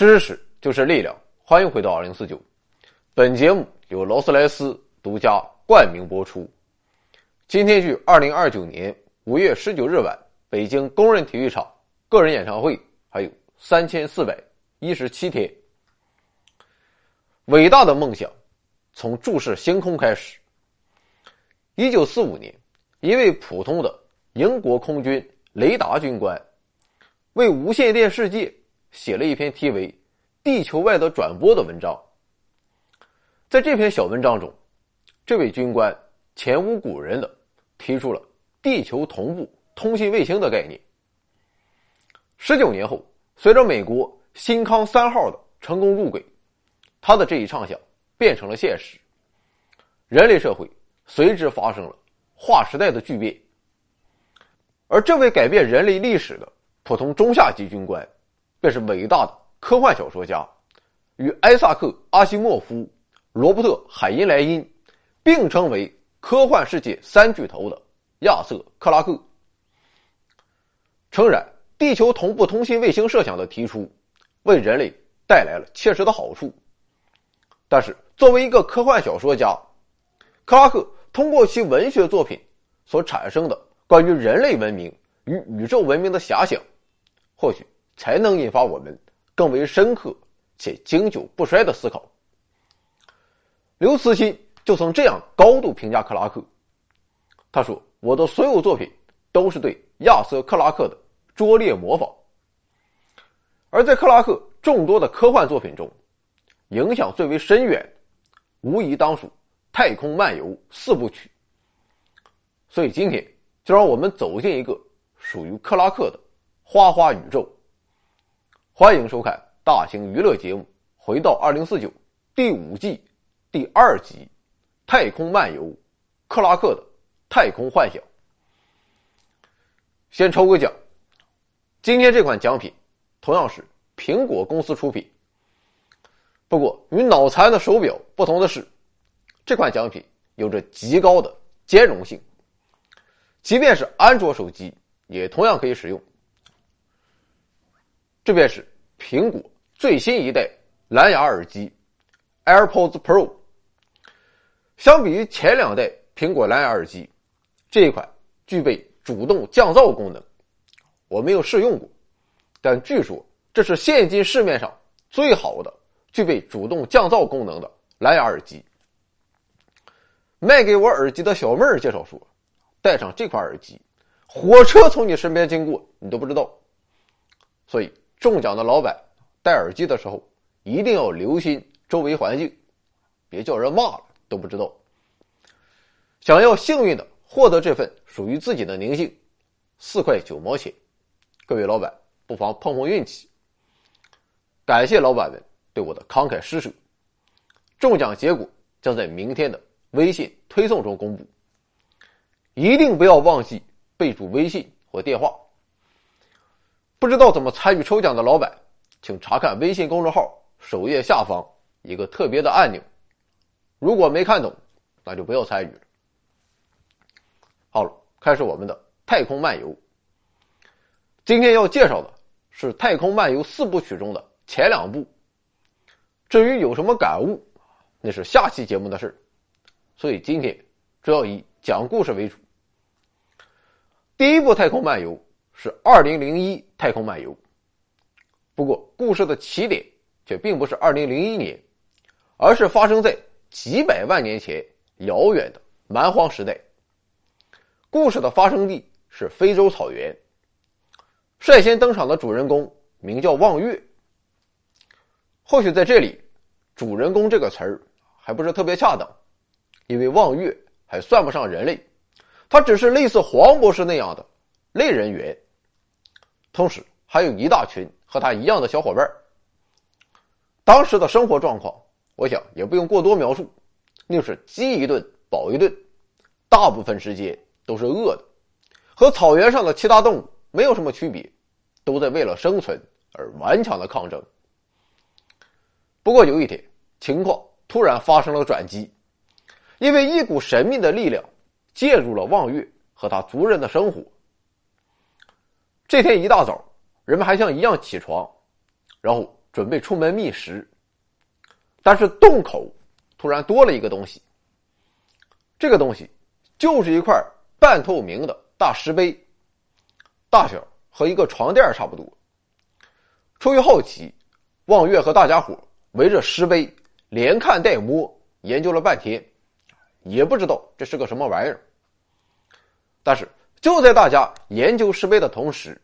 知识就是力量，欢迎回到二零四九。本节目由劳斯莱斯独家冠名播出。今天距二零二九年五月十九日晚北京工人体育场个人演唱会还有三千四百一十七天。伟大的梦想从注视星空开始。一九四五年，一位普通的英国空军雷达军官为无线电世界写了一篇题为《地球外的转播》的文章。在这篇小文章中，这位军官前无古人的提出了地球同步通信卫星的概念。十九年后，随着美国新康三号的成功入轨，他的这一畅想变成了现实，人类社会随之发生了划时代的巨变。而这位改变人类历史的普通中下级军官，便是伟大的科幻小说家，与艾萨克·阿西莫夫、罗伯特·海因莱因并称为科幻世界三巨头的亚瑟·克拉克。诚然，地球同步通信卫星设想的提出，为人类带来了切实的好处。但是，作为一个科幻小说家，克拉克通过其文学作品所产生的。关于人类文明与宇宙文明的遐想，或许才能引发我们更为深刻且经久不衰的思考。刘慈欣就曾这样高度评价克拉克：“他说，我的所有作品都是对亚瑟·克拉克的拙劣模仿。”而在克拉克众多的科幻作品中，影响最为深远，无疑当属《太空漫游》四部曲。所以今天。就让我们走进一个属于克拉克的花花宇宙。欢迎收看大型娱乐节目《回到二零四九》第五季第二集《太空漫游》，克拉克的太空幻想。先抽个奖，今天这款奖品同样是苹果公司出品。不过与脑残的手表不同的是，这款奖品有着极高的兼容性。即便是安卓手机，也同样可以使用。这便是苹果最新一代蓝牙耳机 AirPods Pro。相比于前两代苹果蓝牙耳机，这一款具备主动降噪功能。我没有试用过，但据说这是现今市面上最好的具备主动降噪功能的蓝牙耳机。卖给我耳机的小妹儿介绍说。戴上这款耳机，火车从你身边经过，你都不知道。所以中奖的老板戴耳机的时候，一定要留心周围环境，别叫人骂了都不知道。想要幸运的获得这份属于自己的宁静，四块九毛钱，各位老板不妨碰碰运气。感谢老板们对我的慷慨施舍，中奖结果将在明天的微信推送中公布。一定不要忘记备注微信或电话。不知道怎么参与抽奖的老板，请查看微信公众号首页下方一个特别的按钮。如果没看懂，那就不要参与了。好了，开始我们的太空漫游。今天要介绍的是《太空漫游四部曲》中的前两部。至于有什么感悟，那是下期节目的事所以今天主要以讲故事为主。第一部《太空漫游》是二零零一《太空漫游》，不过故事的起点却并不是二零零一年，而是发生在几百万年前遥远的蛮荒时代。故事的发生地是非洲草原。率先登场的主人公名叫望月。或许在这里，“主人公”这个词儿还不是特别恰当，因为望月还算不上人类。他只是类似黄博士那样的类人猿，同时还有一大群和他一样的小伙伴。当时的生活状况，我想也不用过多描述，那就是饥一顿饱一顿，大部分时间都是饿的，和草原上的其他动物没有什么区别，都在为了生存而顽强的抗争。不过有一天，情况突然发生了转机，因为一股神秘的力量。介入了望月和他族人的生活。这天一大早，人们还像一样起床，然后准备出门觅食，但是洞口突然多了一个东西。这个东西就是一块半透明的大石碑，大小和一个床垫差不多。出于好奇，望月和大家伙围着石碑连看带摸，研究了半天，也不知道这是个什么玩意儿。但是就在大家研究石碑的同时，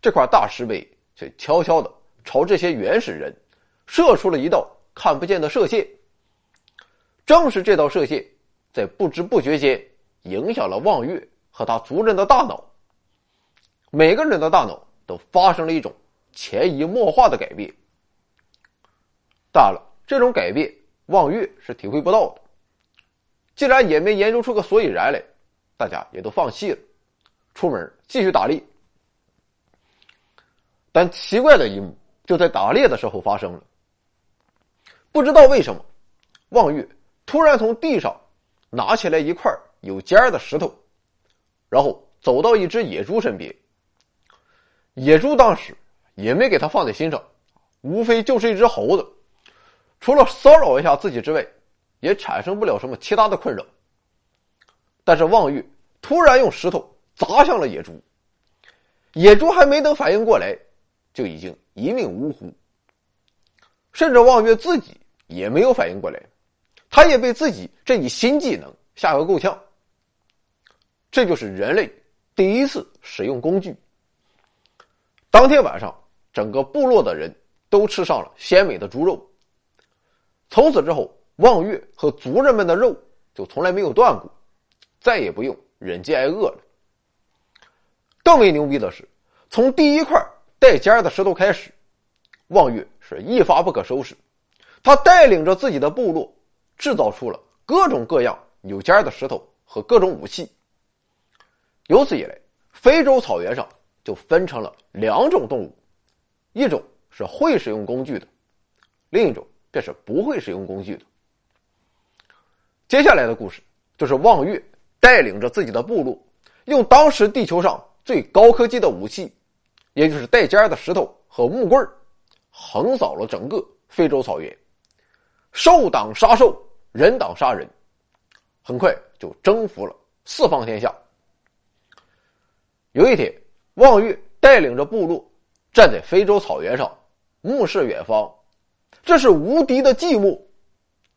这块大石碑却悄悄的朝这些原始人射出了一道看不见的射线。正是这道射线，在不知不觉间影响了望月和他族人的大脑。每个人的大脑都发生了一种潜移默化的改变。当然了，这种改变望月是体会不到的。既然也没研究出个所以然来，大家也都放弃了，出门继续打猎。但奇怪的一幕就在打猎的时候发生了。不知道为什么，望月突然从地上拿起来一块有尖儿的石头，然后走到一只野猪身边。野猪当时也没给他放在心上，无非就是一只猴子，除了骚扰一下自己之外，也产生不了什么其他的困扰。但是望月突然用石头砸向了野猪，野猪还没等反应过来。就已经一命呜呼，甚至望月自己也没有反应过来，他也被自己这一新技能吓个够呛。这就是人类第一次使用工具。当天晚上，整个部落的人都吃上了鲜美的猪肉。从此之后，望月和族人们的肉就从来没有断过，再也不用忍饥挨饿了。更为牛逼的是，从第一块。带尖的石头开始，望月是一发不可收拾。他带领着自己的部落，制造出了各种各样有尖的石头和各种武器。由此以来，非洲草原上就分成了两种动物：一种是会使用工具的，另一种便是不会使用工具的。接下来的故事就是望月带领着自己的部落，用当时地球上最高科技的武器。也就是带尖的石头和木棍横扫了整个非洲草原，兽挡杀兽，人挡杀人，很快就征服了四方天下。有一天，望月带领着部落站在非洲草原上，目视远方，这是无敌的寂寞，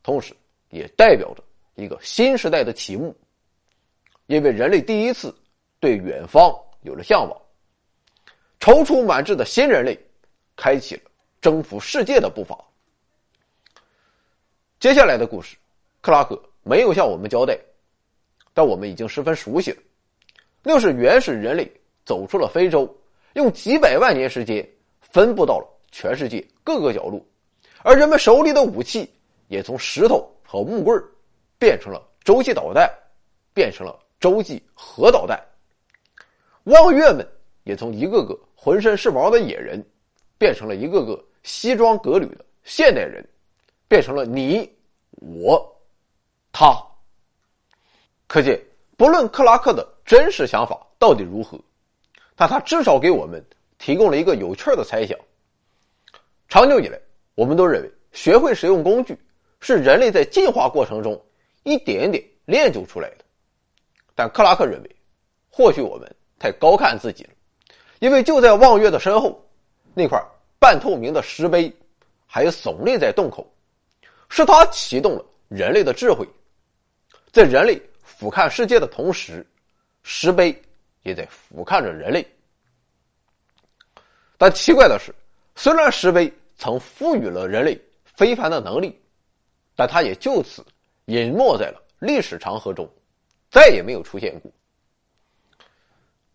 同时也代表着一个新时代的启幕，因为人类第一次对远方有了向往。踌躇满志的新人类，开启了征服世界的步伐。接下来的故事，克拉克没有向我们交代，但我们已经十分熟悉了。那是原始人类走出了非洲，用几百万年时间分布到了全世界各个角落，而人们手里的武器也从石头和木棍变成了洲际导弹，变成了洲际核导弹。望月们也从一个个。浑身是毛的野人，变成了一个个西装革履的现代人，变成了你、我、他。可见，不论克拉克的真实想法到底如何，但他至少给我们提供了一个有趣的猜想。长久以来，我们都认为学会使用工具是人类在进化过程中一点点练就出来的，但克拉克认为，或许我们太高看自己了。因为就在望月的身后，那块半透明的石碑还耸立在洞口，是他启动了人类的智慧，在人类俯瞰世界的同时，石碑也在俯瞰着人类。但奇怪的是，虽然石碑曾赋予了人类非凡的能力，但它也就此隐没在了历史长河中，再也没有出现过。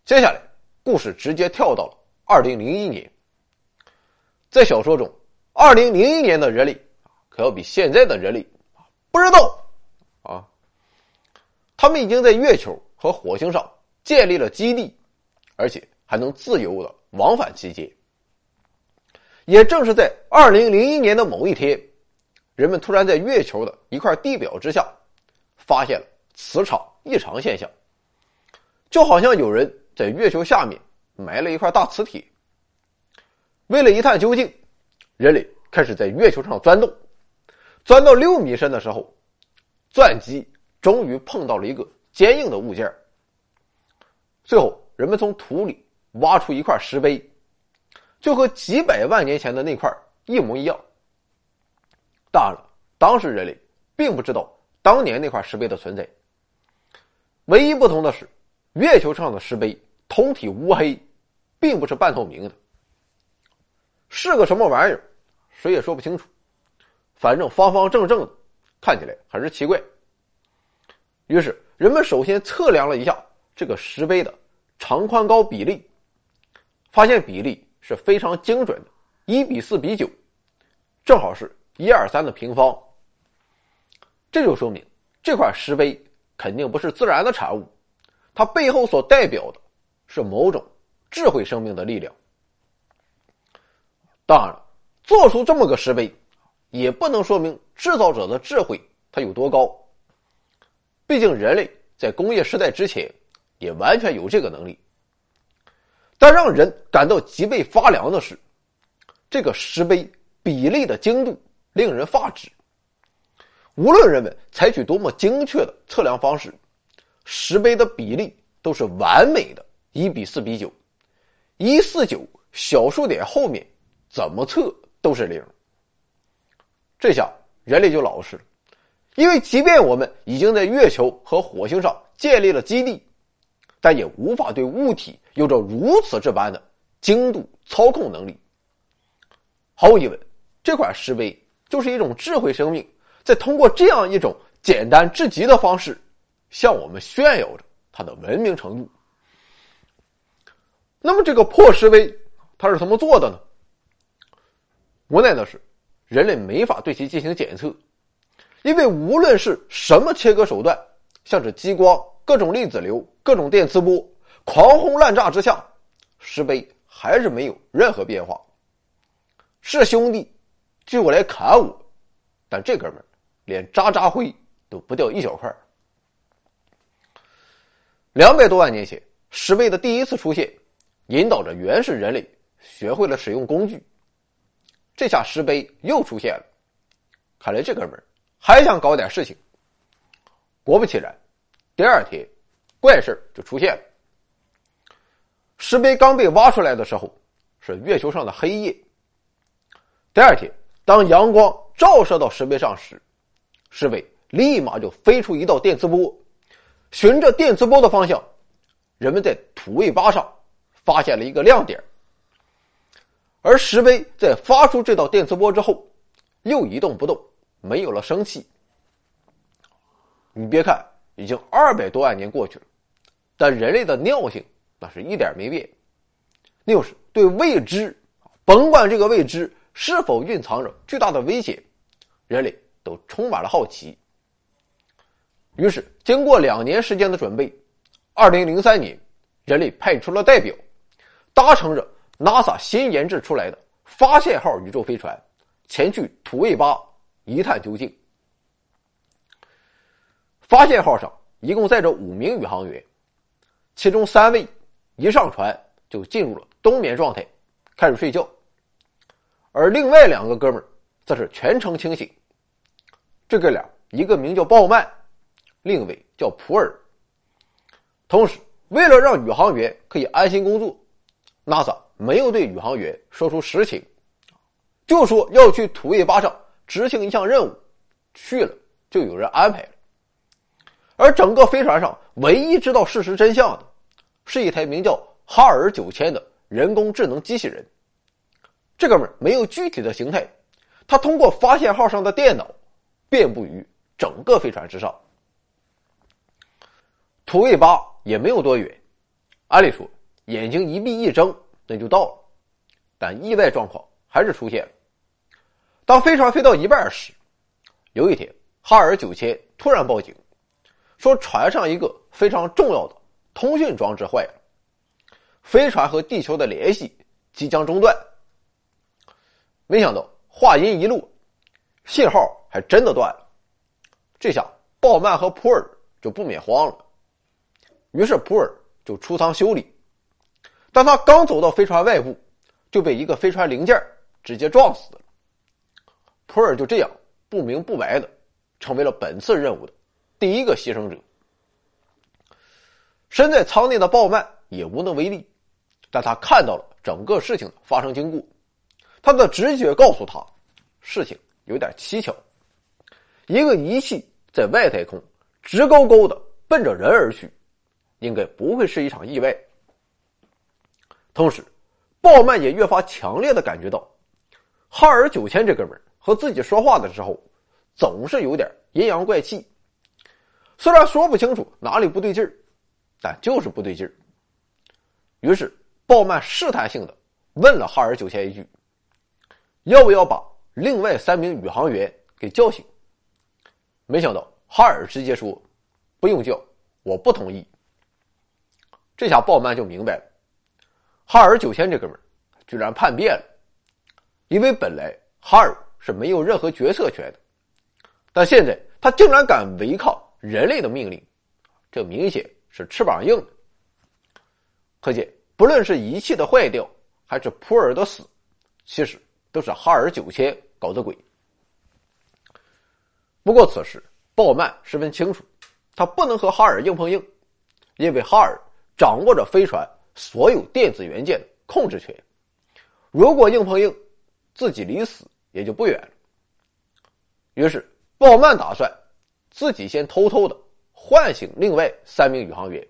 接下来。故事直接跳到了二零零一年。在小说中，二零零一年的人类可要比现在的人类不知道啊。他们已经在月球和火星上建立了基地，而且还能自由的往返期间。也正是在二零零一年的某一天，人们突然在月球的一块地表之下发现了磁场异常现象，就好像有人。在月球下面埋了一块大磁铁。为了一探究竟，人类开始在月球上钻洞，钻到六米深的时候，钻机终于碰到了一个坚硬的物件。最后，人们从土里挖出一块石碑，就和几百万年前的那块一模一样。当然了，当时人类并不知道当年那块石碑的存在。唯一不同的是，月球上的石碑通体乌黑，并不是半透明的。是个什么玩意儿，谁也说不清楚。反正方方正正的，看起来很是奇怪。于是，人们首先测量了一下。这个石碑的长宽高比例，发现比例是非常精准的，一比四比九，正好是一二三的平方。这就说明这块石碑肯定不是自然的产物，它背后所代表的是某种智慧生命的力量。当然了，做出这么个石碑，也不能说明制造者的智慧它有多高。毕竟人类在工业时代之前。也完全有这个能力，但让人感到脊背发凉的是，这个石碑比例的精度令人发指。无论人们采取多么精确的测量方式，石碑的比例都是完美的，一比四比九，一四九小数点后面怎么测都是零。这下人类就老实了，因为即便我们已经在月球和火星上建立了基地。但也无法对物体有着如此这般的精度操控能力。毫无疑问，这块石碑就是一种智慧生命在通过这样一种简单至极的方式，向我们炫耀着它的文明程度。那么，这个破石碑它是怎么做的呢？无奈的是，人类没法对其进行检测，因为无论是什么切割手段，像是激光。各种粒子流、各种电磁波，狂轰滥炸之下，石碑还是没有任何变化。是兄弟，就来砍我，但这哥们儿连渣渣灰都不掉一小块。两百多万年前，石碑的第一次出现，引导着原始人类学会了使用工具。这下石碑又出现了，看来这哥们还想搞点事情。果不其然。第二天，怪事就出现了。石碑刚被挖出来的时候，是月球上的黑夜。第二天，当阳光照射到石碑上时，石碑立马就飞出一道电磁波。循着电磁波的方向，人们在土卫八上发现了一个亮点。而石碑在发出这道电磁波之后，又一动不动，没有了生气。你别看。已经二百多万年过去了，但人类的尿性那是一点没变，那就是对未知，甭管这个未知是否蕴藏着巨大的危险，人类都充满了好奇。于是，经过两年时间的准备，二零零三年，人类派出了代表，搭乘着 NASA 新研制出来的“发现号”宇宙飞船，前去土卫八一探究竟。发现号上一共载着五名宇航员，其中三位一上船就进入了冬眠状态，开始睡觉，而另外两个哥们儿则是全程清醒。这哥俩一个名叫鲍曼，另一位叫普尔。同时，为了让宇航员可以安心工作，NASA 没有对宇航员说出实情，就说要去土卫八上执行一项任务，去了就有人安排了。而整个飞船上唯一知道事实真相的，是一台名叫哈尔九千的人工智能机器人。这哥们没有具体的形态，他通过发现号上的电脑，遍布于整个飞船之上。土卫八也没有多远，按理说眼睛一闭一睁那就到了，但意外状况还是出现了。当飞船飞到一半时，有一天哈尔九千突然报警。说船上一个非常重要的通讯装置坏了，飞船和地球的联系即将中断。没想到话音一落，信号还真的断了。这下鲍曼和普尔就不免慌了，于是普尔就出舱修理。但他刚走到飞船外部，就被一个飞船零件直接撞死了。普尔就这样不明不白的成为了本次任务的第一个牺牲者。身在舱内的鲍曼也无能为力，但他看到了整个事情的发生经过，他的直觉告诉他，事情有点蹊跷。一个仪器在外太空直勾勾的奔着人而去，应该不会是一场意外。同时，鲍曼也越发强烈的感觉到，哈尔九千这哥们儿和自己说话的时候，总是有点阴阳怪气。虽然说不清楚哪里不对劲儿，但就是不对劲儿。于是，鲍曼试探性的问了哈尔九千一句：“要不要把另外三名宇航员给叫醒？”没想到哈尔直接说：“不用叫，我不同意。”这下鲍曼就明白了，哈尔九千这哥们儿居然叛变了，因为本来哈尔是没有任何决策权的，但现在他竟然敢违抗人类的命令，这明显是翅膀硬。可见，不论是仪器的坏掉，还是普尔的死，其实都是哈尔九千搞的鬼。不过此时，鲍曼十分清楚，他不能和哈尔硬碰硬，因为哈尔掌握着飞船所有电子元件的控制权。如果硬碰硬，自己离死也就不远了。于是，鲍曼打算自己先偷偷的唤醒另外三名宇航员，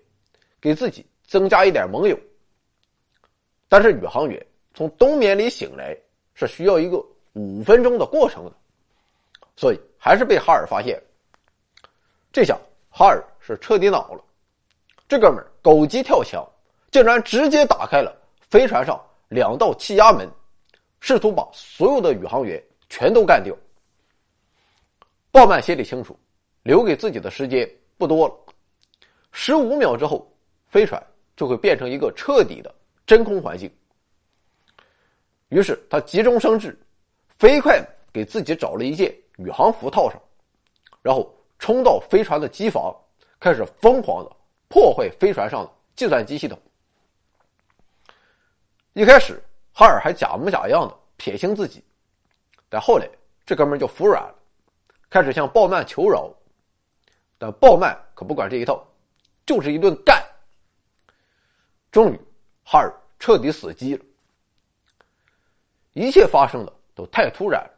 给自己增加一点盟友。但是，宇航员从冬眠里醒来是需要一个五分钟的过程。所以还是被哈尔发现。这下哈尔是彻底恼了，这哥们儿狗急跳墙，竟然直接打开了飞船上两道气压门，试图把所有的宇航员全都干掉。鲍曼心里清楚，留给自己的时间不多了，十五秒之后，飞船就会变成一个彻底的真空环境。于是他急中生智，飞快给自己找了一件。宇航服套上，然后冲到飞船的机房，开始疯狂的破坏飞船上的计算机系统。一开始，哈尔还假模假样的撇清自己，但后来这哥们就服软了，开始向鲍曼求饶。但鲍曼可不管这一套，就是一顿干。终于，哈尔彻底死机了。一切发生的都太突然了。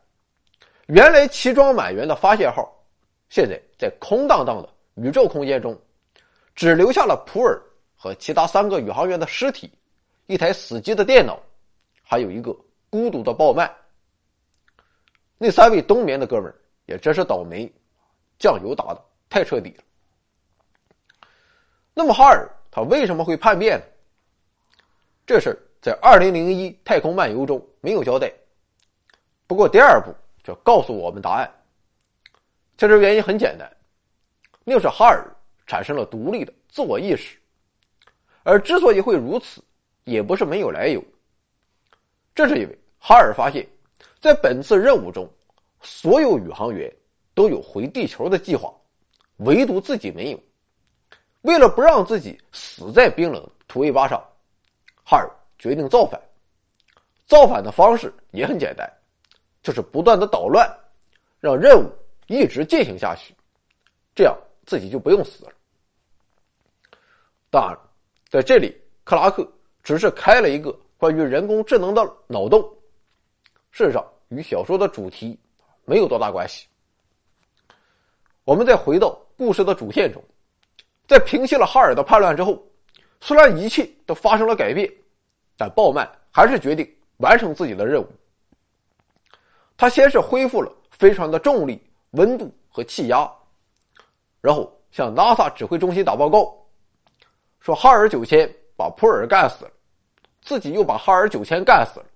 原来齐装满员的发现号，现在在空荡荡的宇宙空间中，只留下了普尔和其他三个宇航员的尸体，一台死机的电脑，还有一个孤独的鲍曼。那三位冬眠的哥们儿也真是倒霉，酱油打的太彻底了。那么哈尔他为什么会叛变呢？这事在《二零零一太空漫游》中没有交代。不过第二步。就告诉我们答案。其实原因很简单，那是哈尔产生了独立的自我意识，而之所以会如此，也不是没有来由。这是因为哈尔发现，在本次任务中，所有宇航员都有回地球的计划，唯独自己没有。为了不让自己死在冰冷土卫八上，哈尔决定造反。造反的方式也很简单。就是不断的捣乱，让任务一直进行下去，这样自己就不用死了。当然，在这里，克拉克只是开了一个关于人工智能的脑洞，事实上与小说的主题没有多大关系。我们再回到故事的主线中，在平息了哈尔的叛乱之后，虽然一切都发生了改变，但鲍曼还是决定完成自己的任务。他先是恢复了飞船的重力、温度和气压，然后向 NASA 指挥中心打报告，说哈尔九千把普尔干死了，自己又把哈尔九千干死了。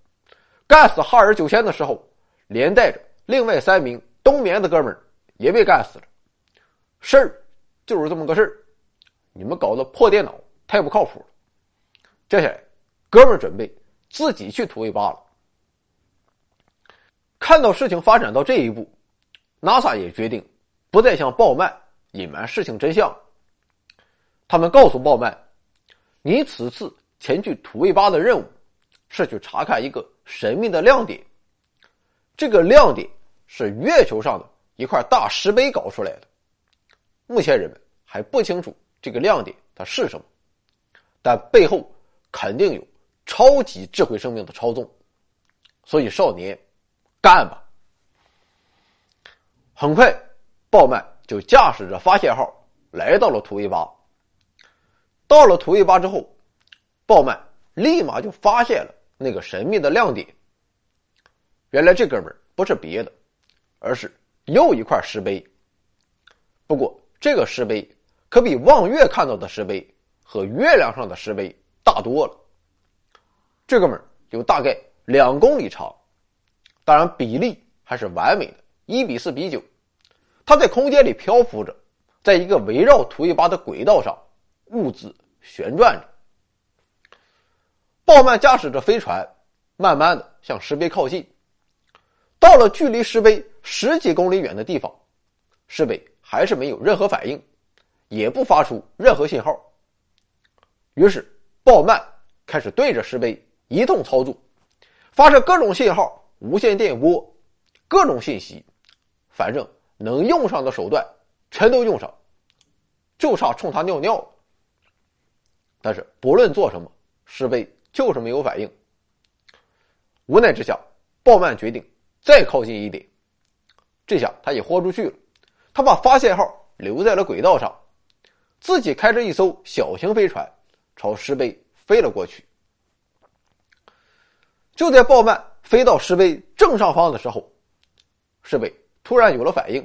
干死哈尔九千的时候，连带着另外三名冬眠的哥们儿也被干死了。事儿就是这么个事儿，你们搞的破电脑太不靠谱了。接下来，哥们儿准备自己去土卫八了。看到事情发展到这一步，NASA 也决定不再向鲍曼隐瞒事情真相。他们告诉鲍曼：“你此次前去土卫八的任务，是去查看一个神秘的亮点。这个亮点是月球上的一块大石碑搞出来的。目前人们还不清楚这个亮点它是什么，但背后肯定有超级智慧生命的操纵。所以，少年，干吧！很快，鲍曼就驾驶着发现号来到了土卫八。到了土卫八之后，鲍曼立马就发现了那个神秘的亮点。原来这哥们儿不是别的，而是又一块石碑。不过，这个石碑可比望月看到的石碑和月亮上的石碑大多了。这哥们儿有大概两公里长，当然比例还是完美的，一比四比九。它在空间里漂浮着，在一个围绕图一八的轨道上兀自旋转着。鲍曼驾驶着飞船，慢慢的向石碑靠近。到了距离石碑十几公里远的地方，石碑还是没有任何反应，也不发出任何信号。于是鲍曼开始对着石碑一通操作，发射各种信号、无线电波、各种信息，反正能用上的手段全都用上，就差冲他尿尿了。但是不论做什么，石碑就是没有反应。无奈之下，鲍曼决定。再靠近一点，这下他也豁出去了。他把发现号留在了轨道上，自己开着一艘小型飞船朝石碑飞了过去。就在鲍曼飞到石碑正上方的时候，石碑突然有了反应。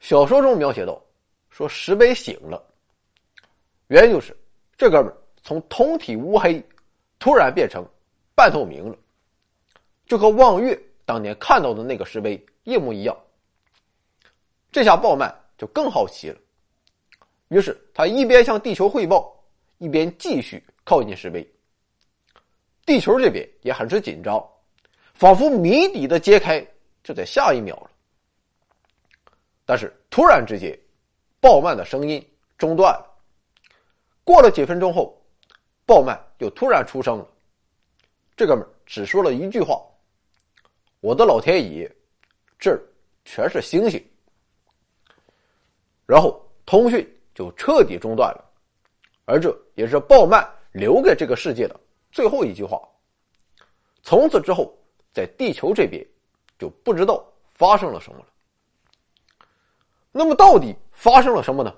小说中描写到，说石碑醒了，原因就是这哥们从通体乌黑突然变成半透明了。就和望月当年看到的那个石碑一模一样。这下鲍曼就更好奇了，于是他一边向地球汇报，一边继续靠近石碑。地球这边也很是紧张，仿佛谜底的揭开就在下一秒了。但是突然之间，鲍曼的声音中断了。过了几分钟后，鲍曼又突然出声了。这哥们只说了一句话。我的老天爷，这儿全是星星。然后通讯就彻底中断了，而这也是鲍曼留给这个世界的最后一句话。从此之后，在地球这边就不知道发生了什么了。那么，到底发生了什么呢？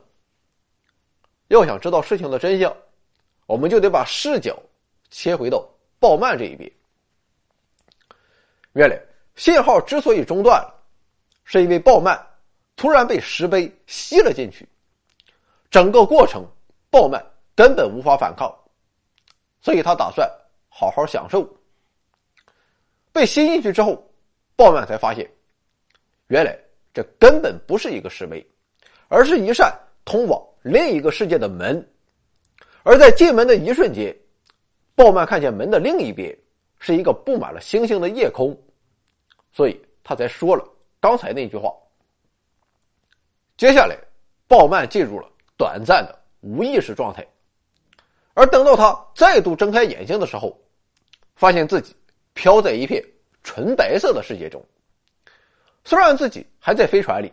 要想知道事情的真相，我们就得把视角切回到鲍曼这一边。原来。信号之所以中断了，是因为鲍曼突然被石碑吸了进去。整个过程，鲍曼根本无法反抗，所以他打算好好享受。被吸进去之后，鲍曼才发现，原来这根本不是一个石碑，而是一扇通往另一个世界的门。而在进门的一瞬间，鲍曼看见门的另一边是一个布满了星星的夜空。所以他才说了刚才那句话。接下来，鲍曼进入了短暂的无意识状态，而等到他再度睁开眼睛的时候，发现自己飘在一片纯白色的世界中。虽然自己还在飞船里，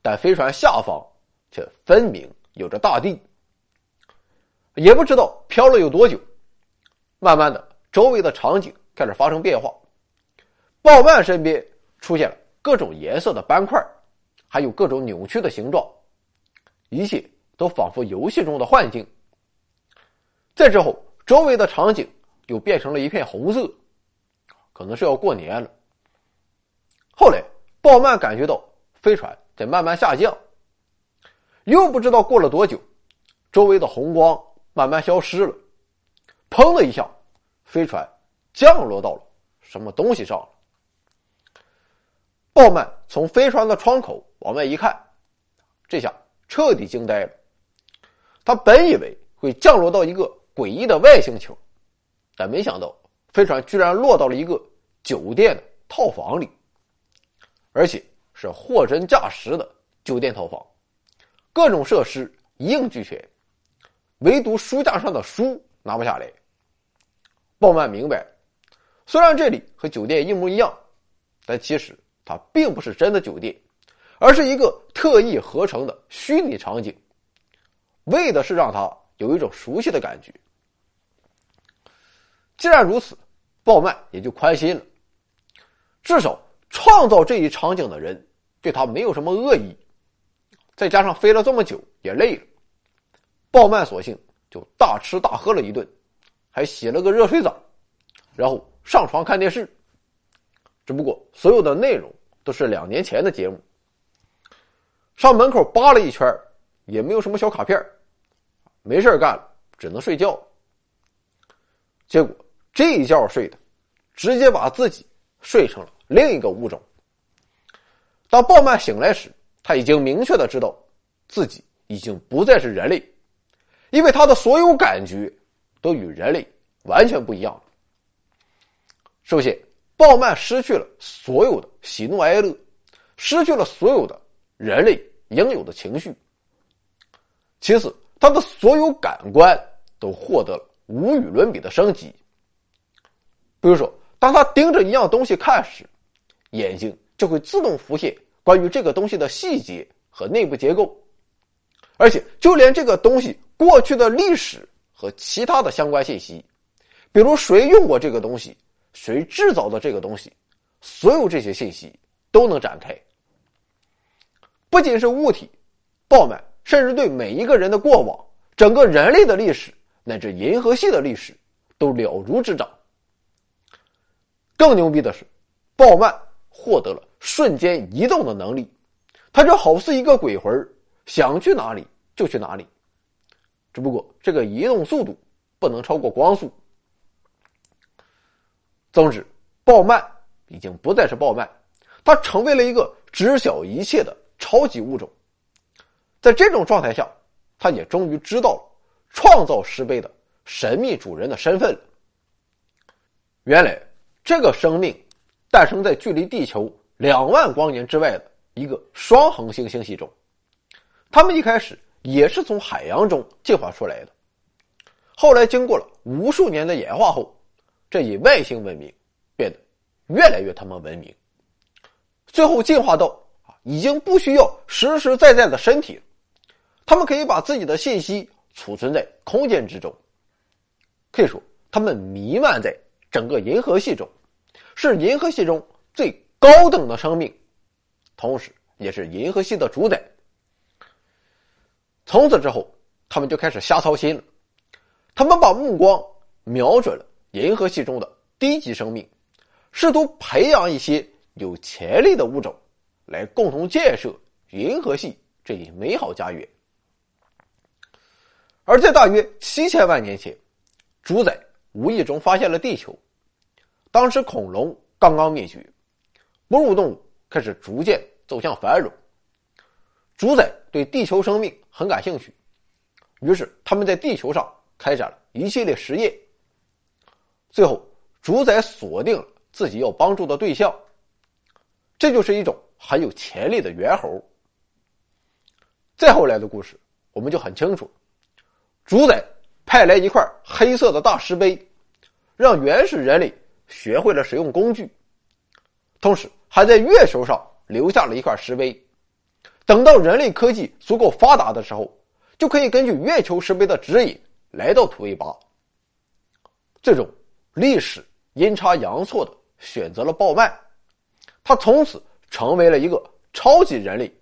但飞船下方却分明有着大地。也不知道飘了有多久，慢慢的，周围的场景开始发生变化。鲍曼身边出现了各种颜色的斑块，还有各种扭曲的形状，一切都仿佛游戏中的幻境。再之后，周围的场景又变成了一片红色，可能是要过年了。后来，鲍曼感觉到飞船在慢慢下降，又不知道过了多久，周围的红光慢慢消失了，砰的一下，飞船降落到了什么东西上了。鲍曼从飞船的窗口往外一看，这下彻底惊呆了。他本以为会降落到一个诡异的外星球，但没想到飞船居然落到了一个酒店的套房里，而且是货真价实的酒店套房，各种设施一应俱全，唯独书架上的书拿不下来。鲍曼明白，虽然这里和酒店一模一样，但其实。它并不是真的酒店，而是一个特意合成的虚拟场景，为的是让他有一种熟悉的感觉。既然如此，鲍曼也就宽心了，至少创造这一场景的人对他没有什么恶意。再加上飞了这么久也累了，鲍曼索性就大吃大喝了一顿，还洗了个热水澡，然后上床看电视。只不过所有的内容都是两年前的节目。上门口扒了一圈，也没有什么小卡片没事干了，只能睡觉。结果。这一觉睡的，直接把自己睡成了另一个物种。当鲍曼醒来时，他已经明确的知道，自己已经不再是人类，因为他的所有感觉都与人类完全不一样了。首先，鲍曼失去了所有的喜怒哀乐，失去了所有的人类应有的情绪。其次，他的所有感官都获得了无与伦比的升级。比如说，当他盯着一样东西看时，眼睛就会自动浮现关于这个东西的细节和内部结构，而且就连这个东西过去的历史和其他的相关信息，比如谁用过这个东西，谁制造的这个东西，所有这些信息都能展开。不仅是物体，鲍曼甚至对每一个人的过往、整个人类的历史乃至银河系的历史都了如指掌。更牛逼的是，鲍曼获得了瞬间移动的能力，他就好似一个鬼魂想去哪里就去哪里。只不过这个移动速度不能超过光速。总之，鲍曼已经不再是鲍曼，他成为了一个知晓一切的超级物种。在这种状态下，他也终于知道了创造石碑的神秘主人的身份了。原来。这个生命诞生在距离地球两万光年之外的一个双恒星星系中，它们一开始也是从海洋中进化出来的，后来经过了无数年的演化后，这一外星文明变得越来越他妈文明，最后进化到啊已经不需要实实在在的身体了，他们可以把自己的信息储存在空间之中，可以说他们弥漫在。整个银河系中，是银河系中最高等的生命，同时也是银河系的主宰。从此之后，他们就开始瞎操心了。他们把目光瞄准了银河系中的低级生命，试图培养一些有潜力的物种，来共同建设银河系这一美好家园。而在大约七千万年前，主宰。无意中发现了地球，当时恐龙刚刚灭绝，哺乳动物开始逐渐走向繁荣。主宰对地球生命很感兴趣，于是他们在地球上开展了一系列实验。最后，主宰锁定了自己要帮助的对象，这就是一种很有潜力的猿猴。再后来的故事，我们就很清楚，主宰。派来一块黑色的大石碑，让原始人类学会了使用工具，同时还在月球上留下了一块石碑。等到人类科技足够发达的时候，就可以根据月球石碑的指引来到土卫八。最终，历史阴差阳错的选择了鲍曼，他从此成为了一个超级人类，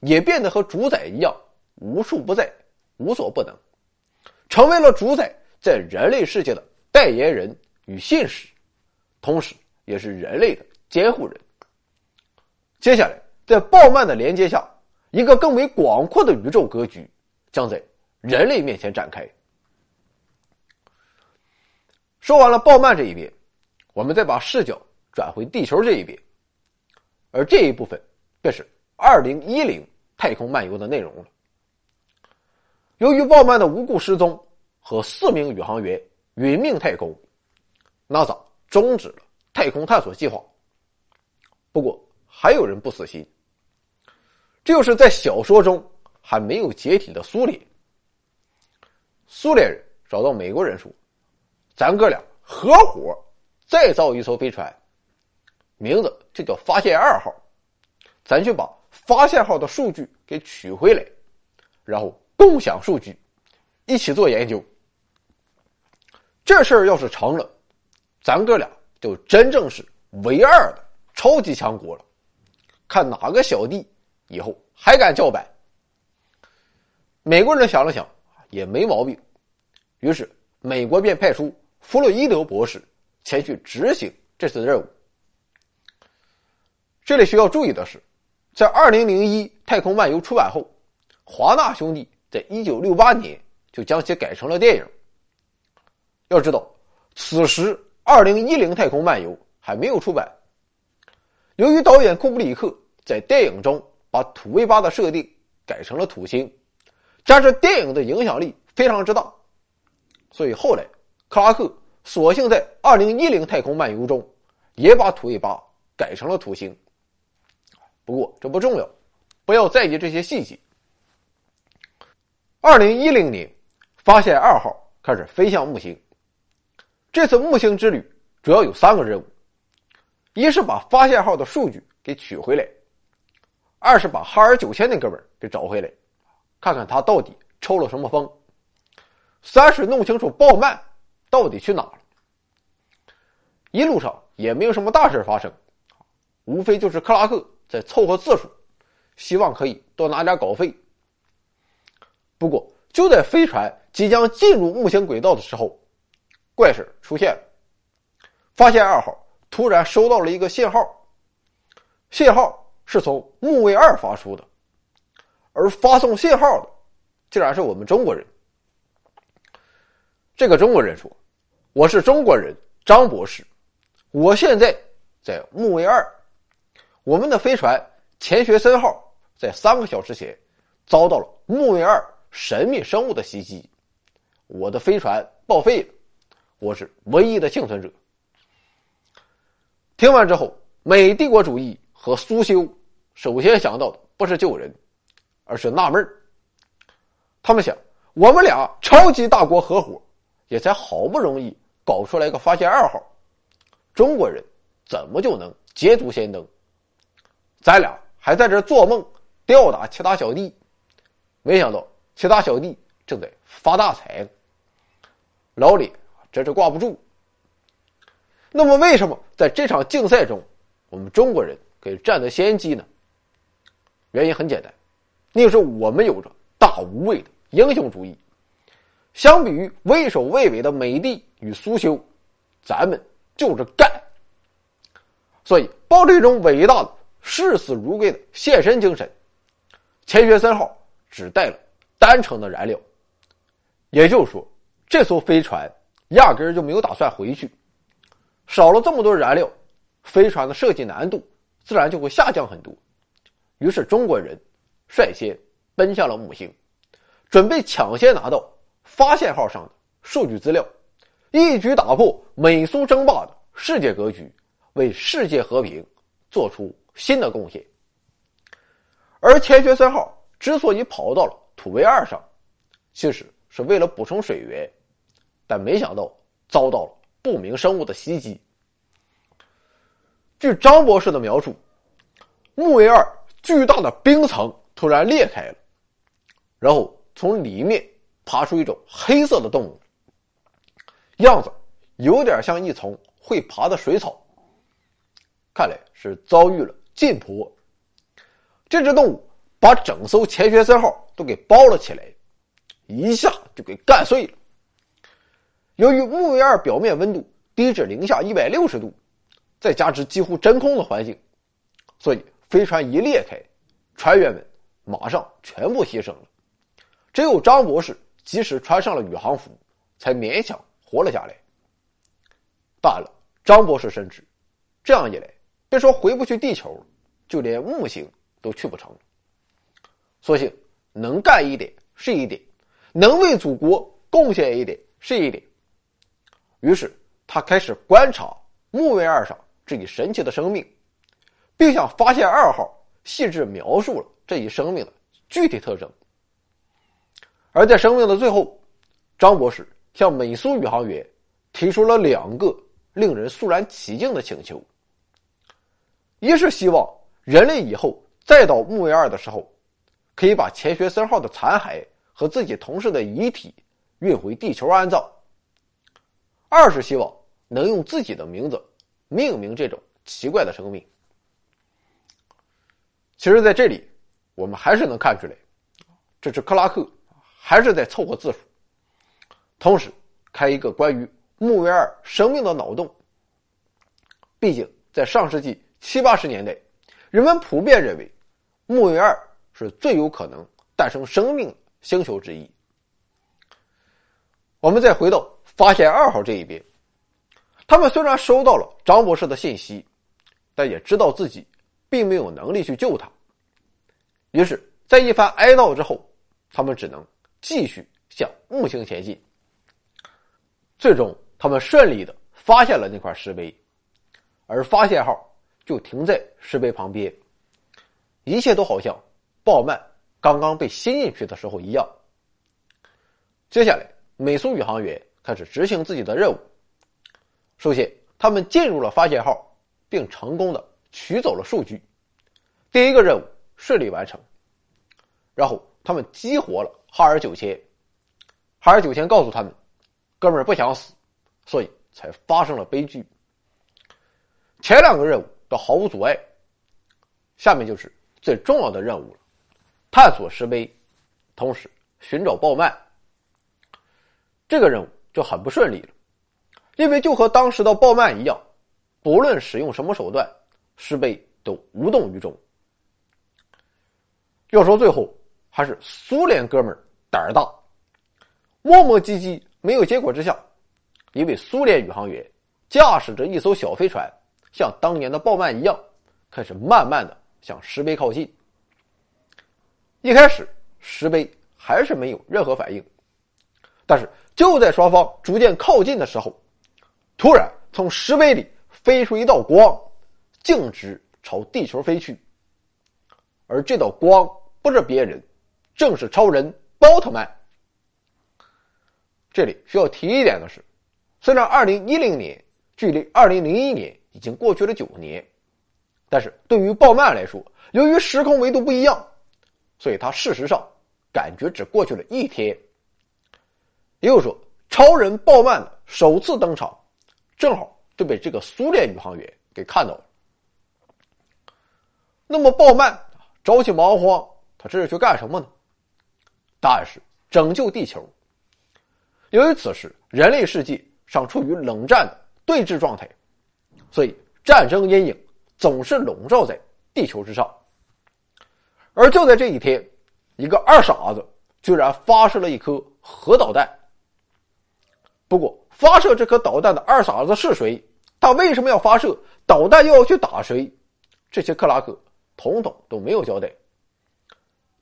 也变得和主宰一样无处不在，无所不能。成为了主宰在人类世界的代言人与信使，同时也是人类的监护人。接下来，在鲍曼的连接下，一个更为广阔的宇宙格局将在人类面前展开。说完了鲍曼这一边，我们再把视角转回地球这一边，而这一部分便是二零一零太空漫游的内容了。由于鲍曼的无故失踪和四名宇航员殒命太空，NASA 终止了太空探索计划。不过，还有人不死心。这就是在小说中还没有解体的苏联。苏联人找到美国人说：“咱哥俩合伙再造一艘飞船。”名字就叫发现二号。咱去把发现号的数据给取回来，然后共享数据，一起做研究。这事儿要是成了，咱哥俩就真正是唯二的超级强国了。看哪个小弟以后还敢叫板？美国人想了想，也没毛病。于是，美国便派出弗洛伊德博士前去执行这次任务。这里需要注意的是，在二零零一《太空漫游》出版后，华纳兄弟在一九六八年就将其改成了电影。要知道，此时二零一零《太空漫游》还没有出版。由于导演库布里克在电影中把土卫八的设定改成了土星，加之电影的影响力非常之大，所以后来克拉克索性在二零一零《太空漫游》中也把土卫八改成了土星。不过这不重要，不要在意这些细节。二零一零年，发现二号开始飞向木星。这次木星之旅主要有三个任务：一是把发现号的数据给取回来；二是把哈尔九千那哥们给找回来，看看他到底抽了什么风；三是弄清楚鲍曼到底去哪了。一路上也没有什么大事发生，无非就是克拉克在凑合字数，希望可以多拿点稿费。不过就在飞船即将进入木星轨道的时候。怪事出现了，发现二号突然收到了一个信号，信号是从木卫二发出的，而发送信号的竟然是我们中国人。这个中国人说：“我是中国人，张博士，我现在在木卫二，我们的飞船钱学森号在三个小时前遭到了木卫二神秘生物的袭击，我的飞船报废了。”我是唯一的幸存者。听完之后，美帝国主义和苏修首先想到的不是救人，而是纳闷他们想，我们俩超级大国合伙，也才好不容易搞出来个发现二号，中国人怎么就能捷足先登？咱俩还在这做梦吊打其他小弟，没想到其他小弟正在发大财。老李。这是挂不住。那么，为什么在这场竞赛中，我们中国人可以占得先机呢？原因很简单，那就是我们有着大无畏的英雄主义。相比于畏首畏尾的美帝与苏修，咱们就是干。所以，抱着一种伟大的视死如归的献身精神，钱学森号只带了单程的燃料，也就是说，这艘飞船。压根儿就没有打算回去，少了这么多燃料，飞船的设计难度自然就会下降很多。于是中国人率先奔向了木星，准备抢先拿到发现号上的数据资料，一举打破美苏争霸的世界格局，为世界和平做出新的贡献。而钱学森号之所以跑到了土卫二上，其实是为了补充水源。但没想到遭到了不明生物的袭击。据张博士的描述，木卫二巨大的冰层突然裂开了，然后从里面爬出一种黑色的动物，样子有点像一丛会爬的水草。看来是遭遇了禁婆。这只动物把整艘钱学森号都给包了起来，一下就给干碎了。由于木卫二表面温度低至零下一百六十度，再加之几乎真空的环境，所以飞船一裂开，船员们马上全部牺牲了。只有张博士及时穿上了宇航服，才勉强活了下来。罢了，张博士深知，这样一来，别说回不去地球，就连木星都去不成了。所幸能干一点是一点，能为祖国贡献一点是一点。于是，他开始观察木卫二上这一神奇的生命，并向发现二号细致描述了这一生命的具体特征。而在生命的最后，张博士向美苏宇航员提出了两个令人肃然起敬的请求：一是希望人类以后再到木卫二的时候，可以把钱学森号的残骸和自己同事的遗体运回地球安葬；二是希望能用自己的名字命名这种奇怪的生命。其实，在这里，我们还是能看出来，这是克拉克还是在凑合字数，同时开一个关于木卫二生命的脑洞。毕竟，在上世纪七八十年代，人们普遍认为木卫二是最有可能诞生生命星球之一。我们再回到发现二号这一边，他们虽然收到了张博士的信息，但也知道自己并没有能力去救他。于是，在一番哀悼之后，他们只能继续向木星前进。最终，他们顺利的发现了那块石碑。而发现号就停在石碑旁边，一切都好像鲍曼刚刚被吸进去的时候一样。接下来，美苏宇航员开始执行自己的任务。首先，他们进入了发现号，并成功的取走了数据，第一个任务顺利完成。然后，他们激活了哈尔九千，哈尔九千告诉他们：“哥们儿不想死，所以才发生了悲剧。”前两个任务都毫无阻碍，下面就是最重要的任务了：探索石碑，同时寻找鲍曼。这个任务就很不顺利了，因为就和当时的鲍曼一样，不论使用什么手段，石碑都无动于衷。要说最后，还是苏联哥们胆儿大，磨磨唧唧没有结果之下，一位苏联宇航员驾驶着一艘小飞船。像当年的鲍曼一样，开始慢慢的向石碑靠近。一开始，石碑还是没有任何反应，但是就在双方逐渐靠近的时候，突然从石碑里飞出一道光，径直朝地球飞去。而这道光不是别人，正是超人包特曼。这里需要提一点的是，虽然二零一零年距离二零零一年。已经过去了九年，但是对于鲍曼来说，由于时空维度不一样，所以他事实上感觉只过去了一天。也就是说，超人鲍曼的首次登场，正好就被这个苏联宇航员给看到了。那么，鲍曼着急忙慌，他这是去干什么呢？答案是拯救地球。由于此时人类世界尚处于冷战的对峙状态。所以，战争阴影总是笼罩在地球之上。而就在这一天，一个二傻子居然发射了一颗核导弹。不过，发射这颗导弹的二傻子是谁？他为什么要发射导弹？又要去打谁？这些克拉克统统都没有交代。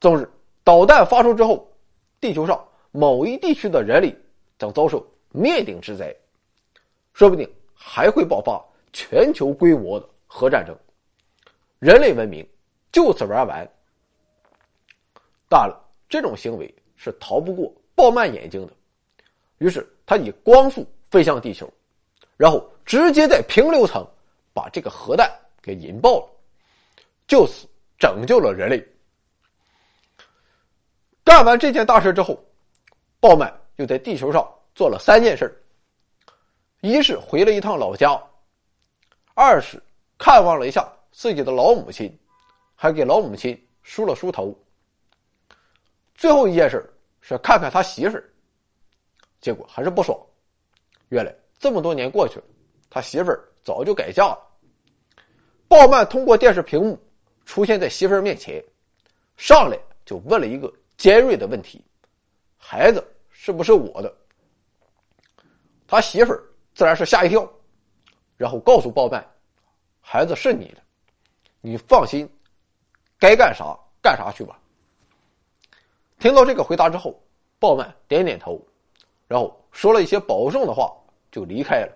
总之，导弹发出之后，地球上某一地区的人类将遭受灭顶之灾，说不定还会爆发。全球规模的核战争，人类文明就此玩完。当然了，这种行为是逃不过鲍曼眼睛的，于是他以光速飞向地球，然后直接在平流层把这个核弹给引爆了，就此拯救了人类。干完这件大事之后，鲍曼又在地球上做了三件事一是回了一趟老家。二是看望了一下自己的老母亲，还给老母亲梳了梳头。最后一件事是看看他媳妇，结果还是不爽。原来这么多年过去了，他媳妇儿早就改嫁了。鲍曼通过电视屏幕出现在媳妇儿面前，上来就问了一个尖锐的问题：“孩子是不是我的？”他媳妇儿自然是吓一跳。然后告诉鲍曼，孩子是你的，你放心，该干啥干啥去吧。听到这个回答之后，鲍曼点点头，然后说了一些保重的话，就离开了。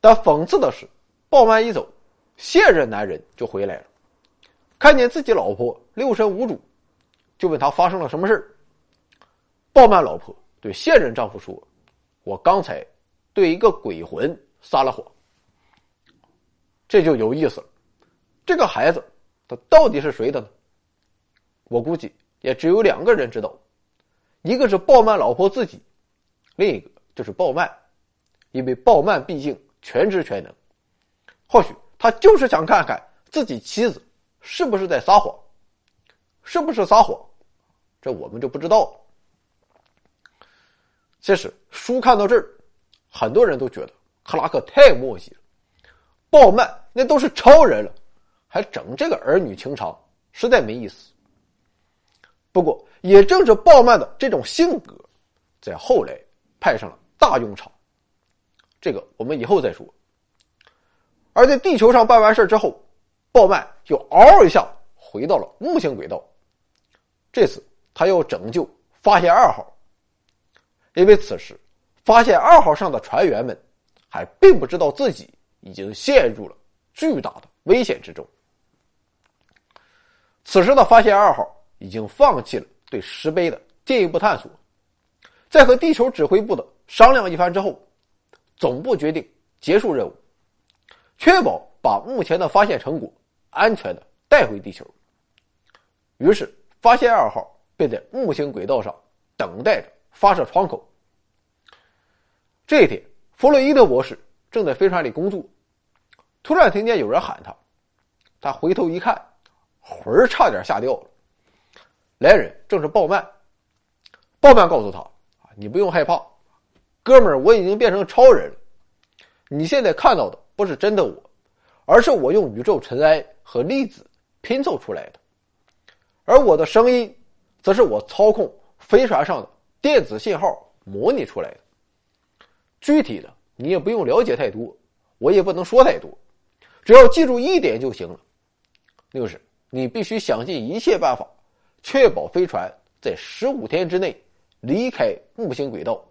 但讽刺的是，鲍曼一走，现任男人就回来了，看见自己老婆六神无主，就问他发生了什么事鲍曼老婆对现任丈夫说：“我刚才对一个鬼魂。”撒了谎，这就有意思了。这个孩子他到底是谁的呢？我估计也只有两个人知道，一个是鲍曼老婆自己，另一个就是鲍曼，因为鲍曼毕竟全知全能，或许他就是想看看自己妻子是不是在撒谎，是不是撒谎，这我们就不知道了。其实书看到这儿，很多人都觉得克拉克太墨迹了，鲍曼那都是超人了，还整这个儿女情长，实在没意思。不过，也正是鲍曼的这种性格，在后来派上了大用场。这个我们以后再说。而在地球上办完事之后，鲍曼又嗷一下回到了木星轨道。这次他要拯救发现二号，因为此时发现二号上的船员们还并不知道自己已经陷入了巨大的危险之中。此时的发现二号。已经放弃了对石碑的进一步探索，在和地球指挥部的商量一番之后，总部决定结束任务，确保把目前的发现成果安全的带回地球。于是，发现二号便在木星轨道上等待着发射窗口。这一天，弗洛伊德博士正在飞船里工作，突然听见有人喊他，他回头一看，魂儿差点吓掉了。来人正是鲍曼。鲍曼告诉他：“啊，你不用害怕，哥们儿，我已经变成超人了。你现在看到的不是真的我，而是我用宇宙尘埃和粒子拼凑出来的。而我的声音，则是我操控飞船上的电子信号模拟出来的。具体的你也不用了解太多，我也不能说太多，只要记住一点就行了，就是你必须想尽一切办法。”确保飞船在十五天之内离开木星轨道，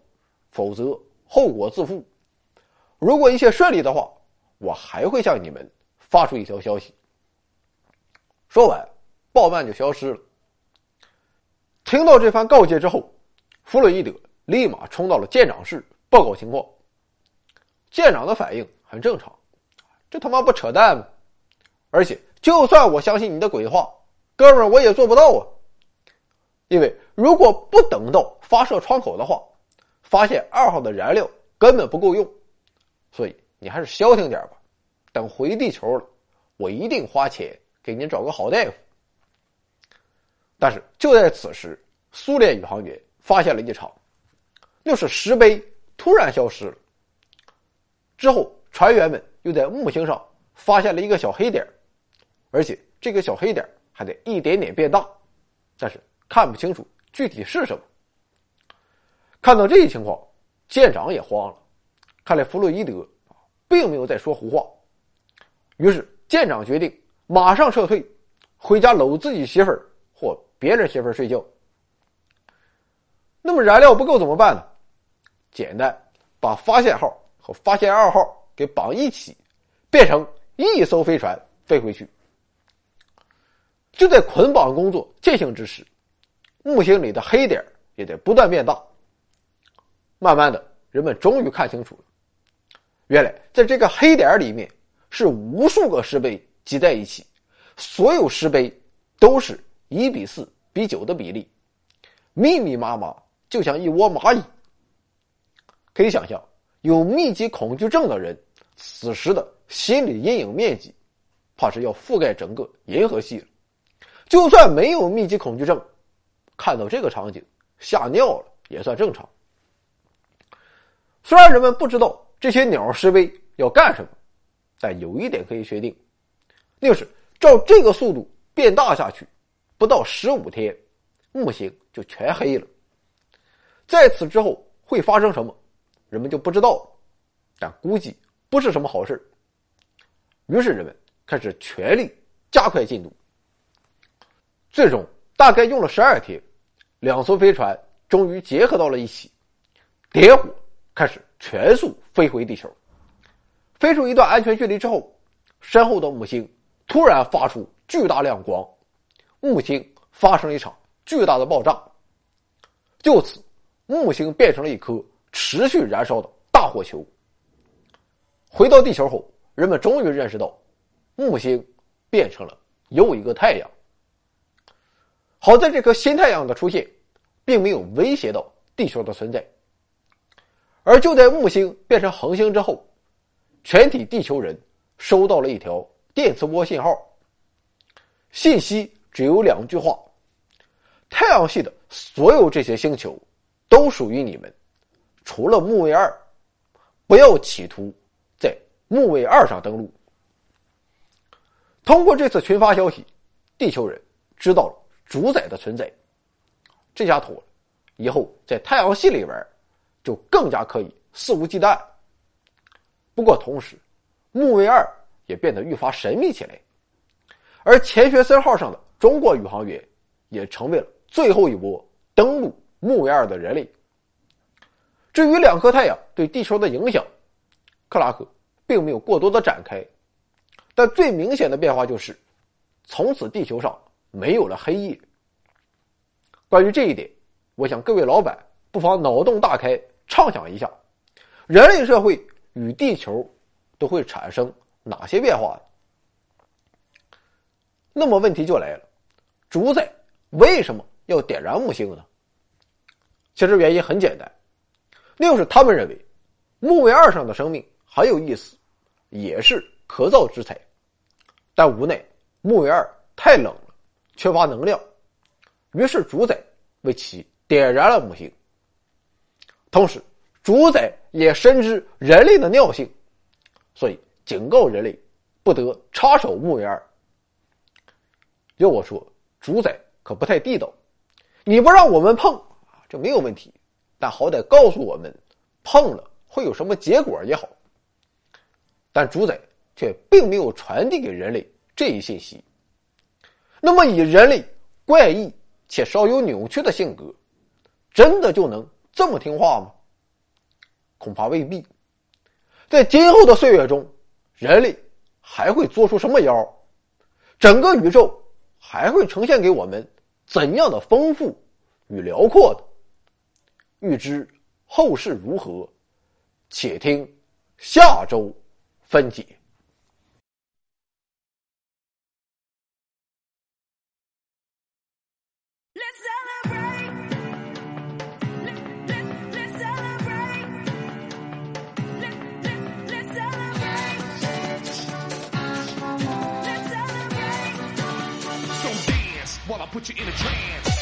否则后果自负。如果一切顺利的话，我还会向你们发出一条消息。说完，鲍曼就消失了。听到这番告诫之后，弗洛伊德立马冲到了舰长室报告情况。舰长的反应很正常，这他妈不扯淡吗？而且，就算我相信你的鬼话，哥们儿，我也做不到啊。因为如果不等到发射窗口的话，发现二号的燃料根本不够用，所以你还是消停点吧。等回地球了，我一定花钱给您找个好大夫。但是就在此时，苏联宇航员发现了异常，就是石碑突然消失了。之后，船员们又在木星上发现了一个小黑点，而且这个小黑点还得一点点变大，但是。看不清楚具体是什么。看到这一情况，舰长也慌了。看来弗洛伊德并没有在说胡话。于是舰长决定马上撤退，回家搂自己媳妇儿或别人媳妇儿睡觉。那么燃料不够怎么办呢？简单，把发现号和发现二号给绑一起，变成一艘飞船飞回去。就在捆绑工作进行之时。木星里的黑点也在不断变大。慢慢的，人们终于看清楚了，原来在这个黑点里面是无数个石碑挤在一起，所有石碑都是一比四比九的比例，密密麻麻，就像一窝蚂蚁。可以想象，有密集恐惧症的人此时的心理阴影面积，怕是要覆盖整个银河系了。就算没有密集恐惧症。看到这个场景，吓尿了也算正常。虽然人们不知道这些鸟示威要干什么，但有一点可以确定，就是照这个速度变大下去，不到十五天，木星就全黑了。在此之后会发生什么，人们就不知道了，但估计不是什么好事于是人们开始全力加快进度，最终。大概用了十二天，两艘飞船终于结合到了一起，点火，开始全速飞回地球。飞出一段安全距离之后，身后的木星突然发出巨大亮光，木星发生了一场巨大的爆炸。就此，木星变成了一颗持续燃烧的大火球。回到地球后，人们终于认识到，木星变成了又一个太阳。好在这颗新太阳的出现，并没有威胁到地球的存在。而就在木星变成恒星之后，全体地球人收到了一条电磁波信号，信息只有两句话：太阳系的所有这些星球都属于你们，除了木卫二，不要企图在木卫二上登陆。通过这次群发消息，地球人知道了主宰的存在。这下妥了，以后在太阳系里玩，就更加可以肆无忌惮。不过同时，木卫二也变得愈发神秘起来，而钱学森号上的中国宇航员也成为了最后一波登陆木卫二的人类。至于两颗太阳对地球的影响，克拉克并没有过多的展开。但最明显的变化就是，从此地球上没有了黑夜。关于这一点，我想各位老板不妨脑洞大开，畅想一下，人类社会与地球都会产生哪些变化？那么问题就来了，主宰为什么要点燃木星呢？其实原因很简单，那就是他们认为木卫二上的生命很有意思，也是。可造之材，但无奈木卫二太冷，缺乏能量，于是主宰为其点燃了木星。同时，主宰也深知人类的尿性，所以警告人类不得插手木卫二。要我说，主宰可不太地道，你不让我们碰这没有问题，但好歹告诉我们碰了会有什么结果也好。但主宰。却并没有传递给人类这一信息。那么，以人类怪异且稍有扭曲的性格，真的就能这么听话吗？恐怕未必。在今后的岁月中，人类还会做出什么妖？整个宇宙还会呈现给我们怎样的丰富与辽阔的？欲知后事如何，且听下周分解。Put you in a trance.